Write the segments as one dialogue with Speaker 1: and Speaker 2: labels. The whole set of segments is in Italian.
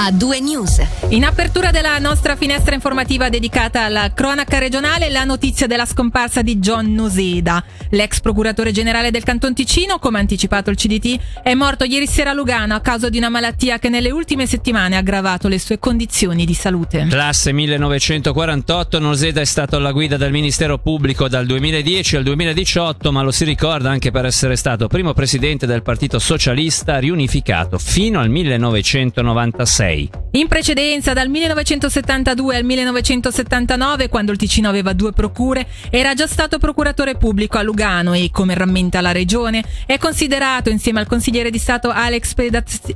Speaker 1: a due news.
Speaker 2: In apertura della nostra finestra informativa dedicata alla cronaca regionale, la notizia della scomparsa di John Noseda. L'ex procuratore generale del Canton Ticino, come anticipato il CDT, è morto ieri sera a Lugano a causa di una malattia che nelle ultime settimane ha aggravato le sue condizioni di salute.
Speaker 3: Classe 1948, Noseda è stato alla guida del Ministero Pubblico dal 2010 al 2018, ma lo si ricorda anche per essere stato primo presidente del Partito Socialista riunificato fino al 1996.
Speaker 2: In precedenza, dal 1972 al 1979, quando il Ticino aveva due procure, era già stato procuratore pubblico a Lugano e, come rammenta la regione, è considerato, insieme al consigliere di Stato Alex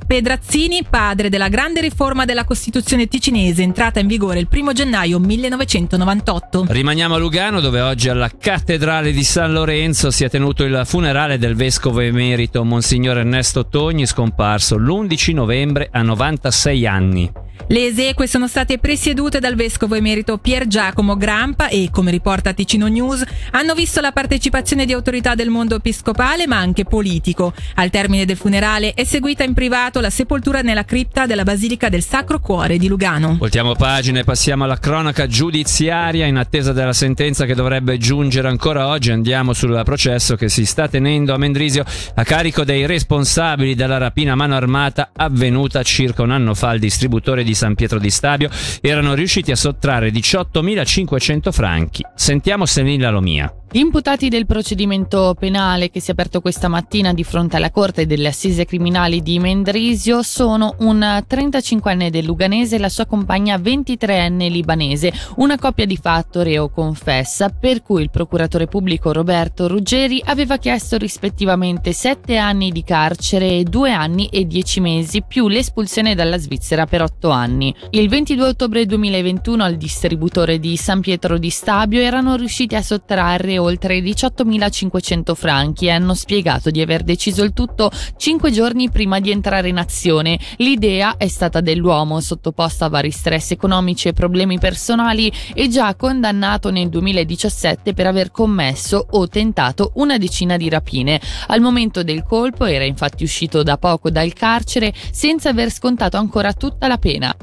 Speaker 2: Pedrazzini, padre della grande riforma della Costituzione ticinese entrata in vigore il 1 gennaio 1998.
Speaker 3: Rimaniamo a Lugano, dove oggi alla Cattedrale di San Lorenzo si è tenuto il funerale del vescovo emerito Monsignor Ernesto Togni, scomparso l'11 novembre a 96 anni.
Speaker 2: Le esequie sono state presiedute dal vescovo emerito Pier Giacomo Grampa e, come riporta Ticino News, hanno visto la partecipazione di autorità del mondo episcopale ma anche politico. Al termine del funerale è seguita in privato la sepoltura nella cripta della Basilica del Sacro Cuore di Lugano.
Speaker 3: Voltiamo pagina e passiamo alla cronaca giudiziaria. In attesa della sentenza che dovrebbe giungere ancora oggi, andiamo sul processo che si sta tenendo a Mendrisio a carico dei responsabili della rapina a mano armata avvenuta circa un anno fa al distributore di di San Pietro di Stabio erano riusciti a sottrarre 18.500 franchi. Sentiamo Senilla Lomia.
Speaker 4: Gli imputati del procedimento penale che si è aperto questa mattina di fronte alla Corte delle Assise Criminali di Mendrisio sono un 35enne del Luganese e la sua compagna 23enne libanese, una coppia di fatto reo confessa, per cui il procuratore pubblico Roberto Ruggeri aveva chiesto rispettivamente 7 anni di carcere e 2 anni e 10 mesi, più l'espulsione dalla Svizzera per 8 anni. Il 22 ottobre 2021 al distributore di San Pietro di Stabio erano riusciti a sottrarre oltre 18.500 franchi e hanno spiegato di aver deciso il tutto cinque giorni prima di entrare in azione. L'idea è stata dell'uomo, sottoposto a vari stress economici e problemi personali e già condannato nel 2017 per aver commesso o tentato una decina di rapine. Al momento del colpo era infatti uscito da poco dal carcere senza aver scontato ancora tutta la pena.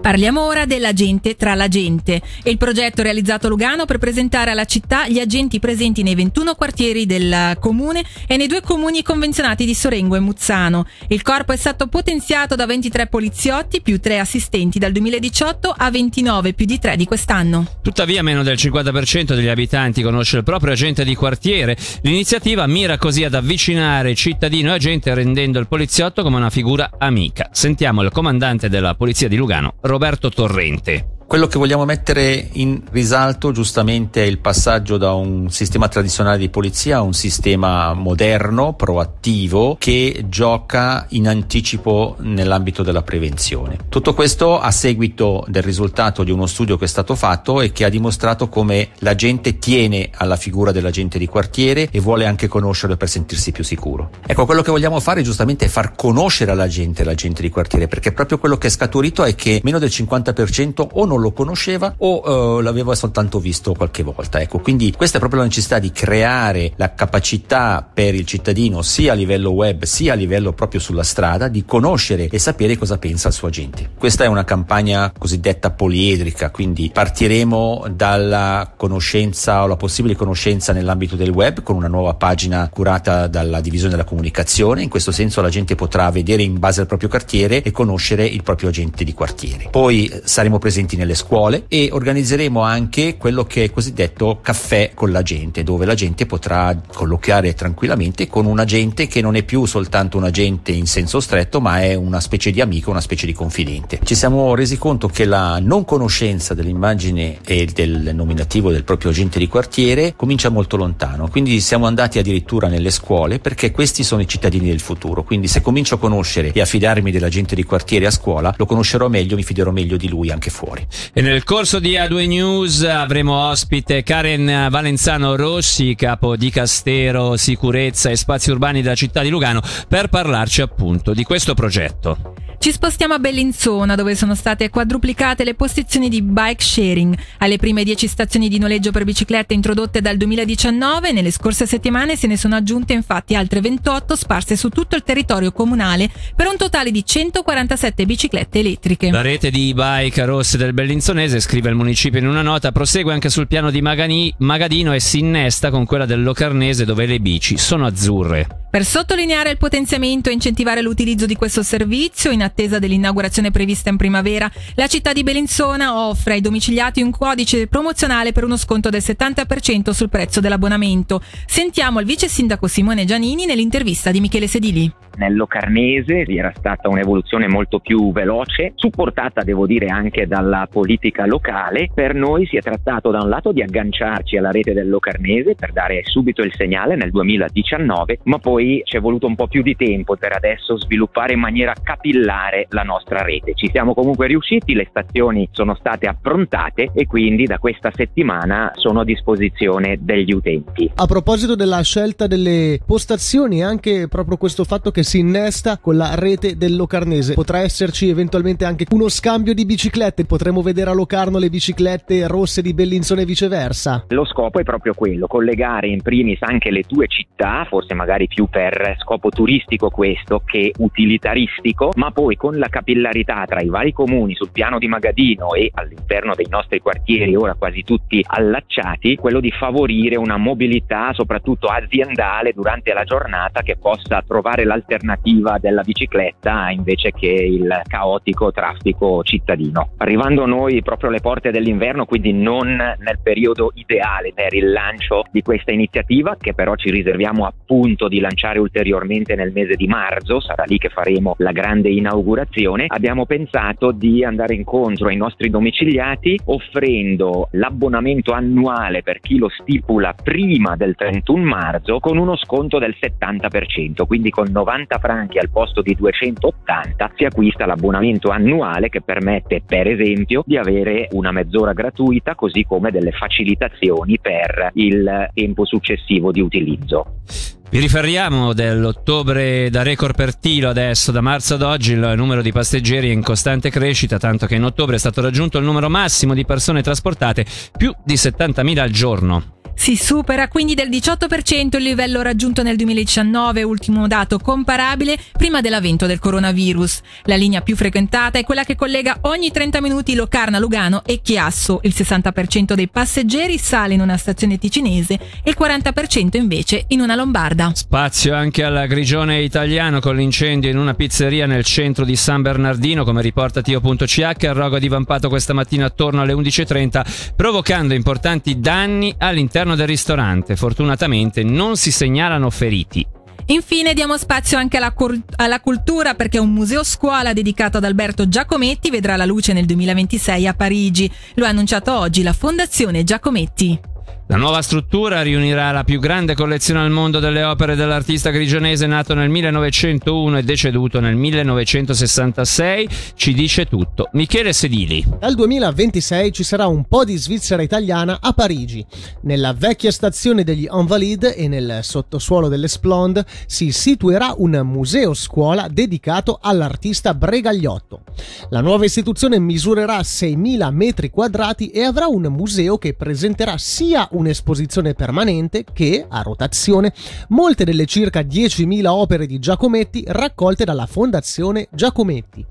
Speaker 2: Parliamo ora della gente tra la gente. Il progetto realizzato a Lugano per presentare alla città gli agenti presenti nei 21 quartieri del comune e nei due comuni convenzionati di Sorengo e Muzzano. Il corpo è stato potenziato da 23 poliziotti più 3 assistenti dal 2018 a 29 più di 3 di quest'anno.
Speaker 3: Tuttavia meno del 50% degli abitanti conosce il proprio agente di quartiere. L'iniziativa mira così ad avvicinare cittadino e agente rendendo il poliziotto come una figura amica. Sentiamo il comandante della polizia di Lugano, Roberto Torrente.
Speaker 5: Quello che vogliamo mettere in risalto giustamente è il passaggio da un sistema tradizionale di polizia a un sistema moderno, proattivo, che gioca in anticipo nell'ambito della prevenzione. Tutto questo a seguito del risultato di uno studio che è stato fatto e che ha dimostrato come la gente tiene alla figura dell'agente di quartiere e vuole anche conoscerlo per sentirsi più sicuro. Ecco, quello che vogliamo fare giustamente è far conoscere alla gente l'agente di quartiere, perché proprio quello che è scaturito è che meno del 50% o non non lo conosceva o uh, l'aveva soltanto visto qualche volta. Ecco, quindi questa è proprio la necessità di creare la capacità per il cittadino sia a livello web sia a livello proprio sulla strada di conoscere e sapere cosa pensa il suo agente. Questa è una campagna cosiddetta poliedrica, quindi partiremo dalla conoscenza o la possibile conoscenza nell'ambito del web con una nuova pagina curata dalla divisione della comunicazione. In questo senso la gente potrà vedere in base al proprio quartiere e conoscere il proprio agente di quartiere. Poi saremo presenti nel nelle scuole e organizzeremo anche quello che è cosiddetto caffè con la gente, dove la gente potrà colloquiare tranquillamente con un agente che non è più soltanto un agente in senso stretto, ma è una specie di amico, una specie di confidente. Ci siamo resi conto che la non conoscenza dell'immagine e del nominativo del proprio agente di quartiere comincia molto lontano, quindi siamo andati addirittura nelle scuole perché questi sono i cittadini del futuro, quindi se comincio a conoscere e a fidarmi dell'agente di quartiere a scuola, lo conoscerò meglio, mi fiderò meglio di lui anche fuori.
Speaker 3: E nel corso di A2 News avremo ospite Karen Valenzano Rossi, capo di Castero Sicurezza e Spazi Urbani della città di Lugano, per parlarci appunto di questo progetto.
Speaker 2: Ci spostiamo a Bellinzona dove sono state quadruplicate le posizioni di bike sharing. Alle prime 10 stazioni di noleggio per biciclette introdotte dal 2019, nelle scorse settimane se ne sono aggiunte infatti altre 28 sparse su tutto il territorio comunale per un totale di 147 biciclette elettriche.
Speaker 3: La rete di bike rosse del Bellinzonese, scrive il municipio in una nota, prosegue anche sul piano di Magani, Magadino e si innesta con quella del Locarnese dove le bici sono azzurre.
Speaker 2: Per sottolineare il potenziamento e incentivare l'utilizzo di questo servizio, in attesa dell'inaugurazione prevista in primavera, la città di Bellinzona offre ai domiciliati un codice promozionale per uno sconto del 70% sul prezzo dell'abbonamento. Sentiamo il vice sindaco Simone Giannini nell'intervista di Michele Sedili.
Speaker 1: Nel Locarnese era stata un'evoluzione molto più veloce, supportata devo dire anche dalla politica locale. Per noi si è trattato da un lato di agganciarci alla rete del Locarnese per dare subito il segnale nel 2019, ma poi ci è voluto un po' più di tempo per adesso sviluppare in maniera capillare la nostra rete. Ci siamo comunque riusciti, le stazioni sono state approntate e quindi da questa settimana sono a disposizione degli utenti.
Speaker 6: A proposito della scelta delle postazioni, anche proprio questo fatto che si innesta con la rete del Locarnese. Potrà esserci eventualmente anche uno scambio di biciclette, potremo vedere a Locarno le biciclette rosse di Bellinzone e viceversa.
Speaker 1: Lo scopo è proprio quello, collegare in primis anche le tue città, forse magari più per scopo turistico questo che utilitaristico, ma poi con la capillarità tra i vari comuni sul piano di Magadino e all'interno dei nostri quartieri, ora quasi tutti allacciati, quello di favorire una mobilità soprattutto aziendale durante la giornata che possa trovare l'alternativa alternativa della bicicletta invece che il caotico traffico cittadino. Arrivando noi proprio alle porte dell'inverno, quindi non nel periodo ideale per il lancio di questa iniziativa, che però ci riserviamo appunto di lanciare ulteriormente nel mese di marzo, sarà lì che faremo la grande inaugurazione, abbiamo pensato di andare incontro ai nostri domiciliati offrendo l'abbonamento annuale per chi lo stipula prima del 31 marzo con uno sconto del 70%, quindi con 90 90 franchi al posto di 280 si acquista l'abbonamento annuale che permette per esempio di avere una mezz'ora gratuita così come delle facilitazioni per il tempo successivo di utilizzo.
Speaker 3: Vi riferiamo dell'ottobre da record per Tilo adesso, da marzo ad oggi il numero di passeggeri è in costante crescita, tanto che in ottobre è stato raggiunto il numero massimo di persone trasportate, più di 70.000 al giorno.
Speaker 2: Si supera quindi del 18% il livello raggiunto nel 2019, ultimo dato comparabile prima dell'avvento del coronavirus. La linea più frequentata è quella che collega ogni 30 minuti Locarna, Lugano e Chiasso. Il 60% dei passeggeri sale in una stazione ticinese e il 40% invece in una lombarda.
Speaker 3: Spazio anche alla grigione italiano con l'incendio in una pizzeria nel centro di San Bernardino, come riporta Tio.ch, il rogo ha divampato questa mattina attorno alle 11.30, provocando importanti danni all'interno del ristorante. Fortunatamente non si segnalano feriti.
Speaker 2: Infine diamo spazio anche alla, cur- alla, cultura perché un museo scuola dedicato ad Alberto Giacometti vedrà la luce nel 2026 a Parigi. Lo ha annunciato oggi la Fondazione Giacometti.
Speaker 3: La nuova struttura riunirà la più grande collezione al mondo delle opere dell'artista grigionese nato nel 1901 e deceduto nel 1966. Ci dice tutto. Michele Sedili.
Speaker 6: Dal 2026 ci sarà un po' di Svizzera italiana a Parigi. Nella vecchia stazione degli Invalides e nel sottosuolo dell'Esplonde si situerà un museo scuola dedicato all'artista Bregagliotto. La nuova istituzione misurerà 6.000 metri quadrati e avrà un museo che presenterà sia un'esposizione permanente che, a rotazione, molte delle circa 10.000 opere di Giacometti raccolte dalla Fondazione Giacometti.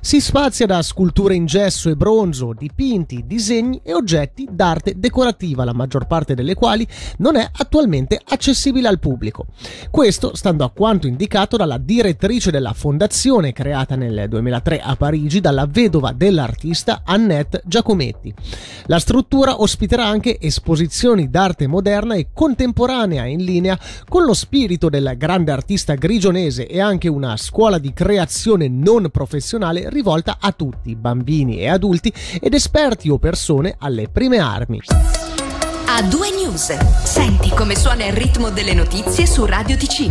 Speaker 6: Si spazia da sculture in gesso e bronzo, dipinti, disegni e oggetti d'arte decorativa, la maggior parte delle quali non è attualmente accessibile al pubblico. Questo stando a quanto indicato dalla direttrice della fondazione creata nel 2003 a Parigi dalla vedova dell'artista Annette Giacometti. La struttura ospiterà anche esposizioni d'arte moderna e contemporanea in linea con lo spirito del grande artista grigionese e anche una scuola di creazione non professionale rivolta a tutti, bambini e adulti ed esperti o persone alle prime armi.
Speaker 7: A due news. Senti come suona il ritmo delle notizie su Radio TC.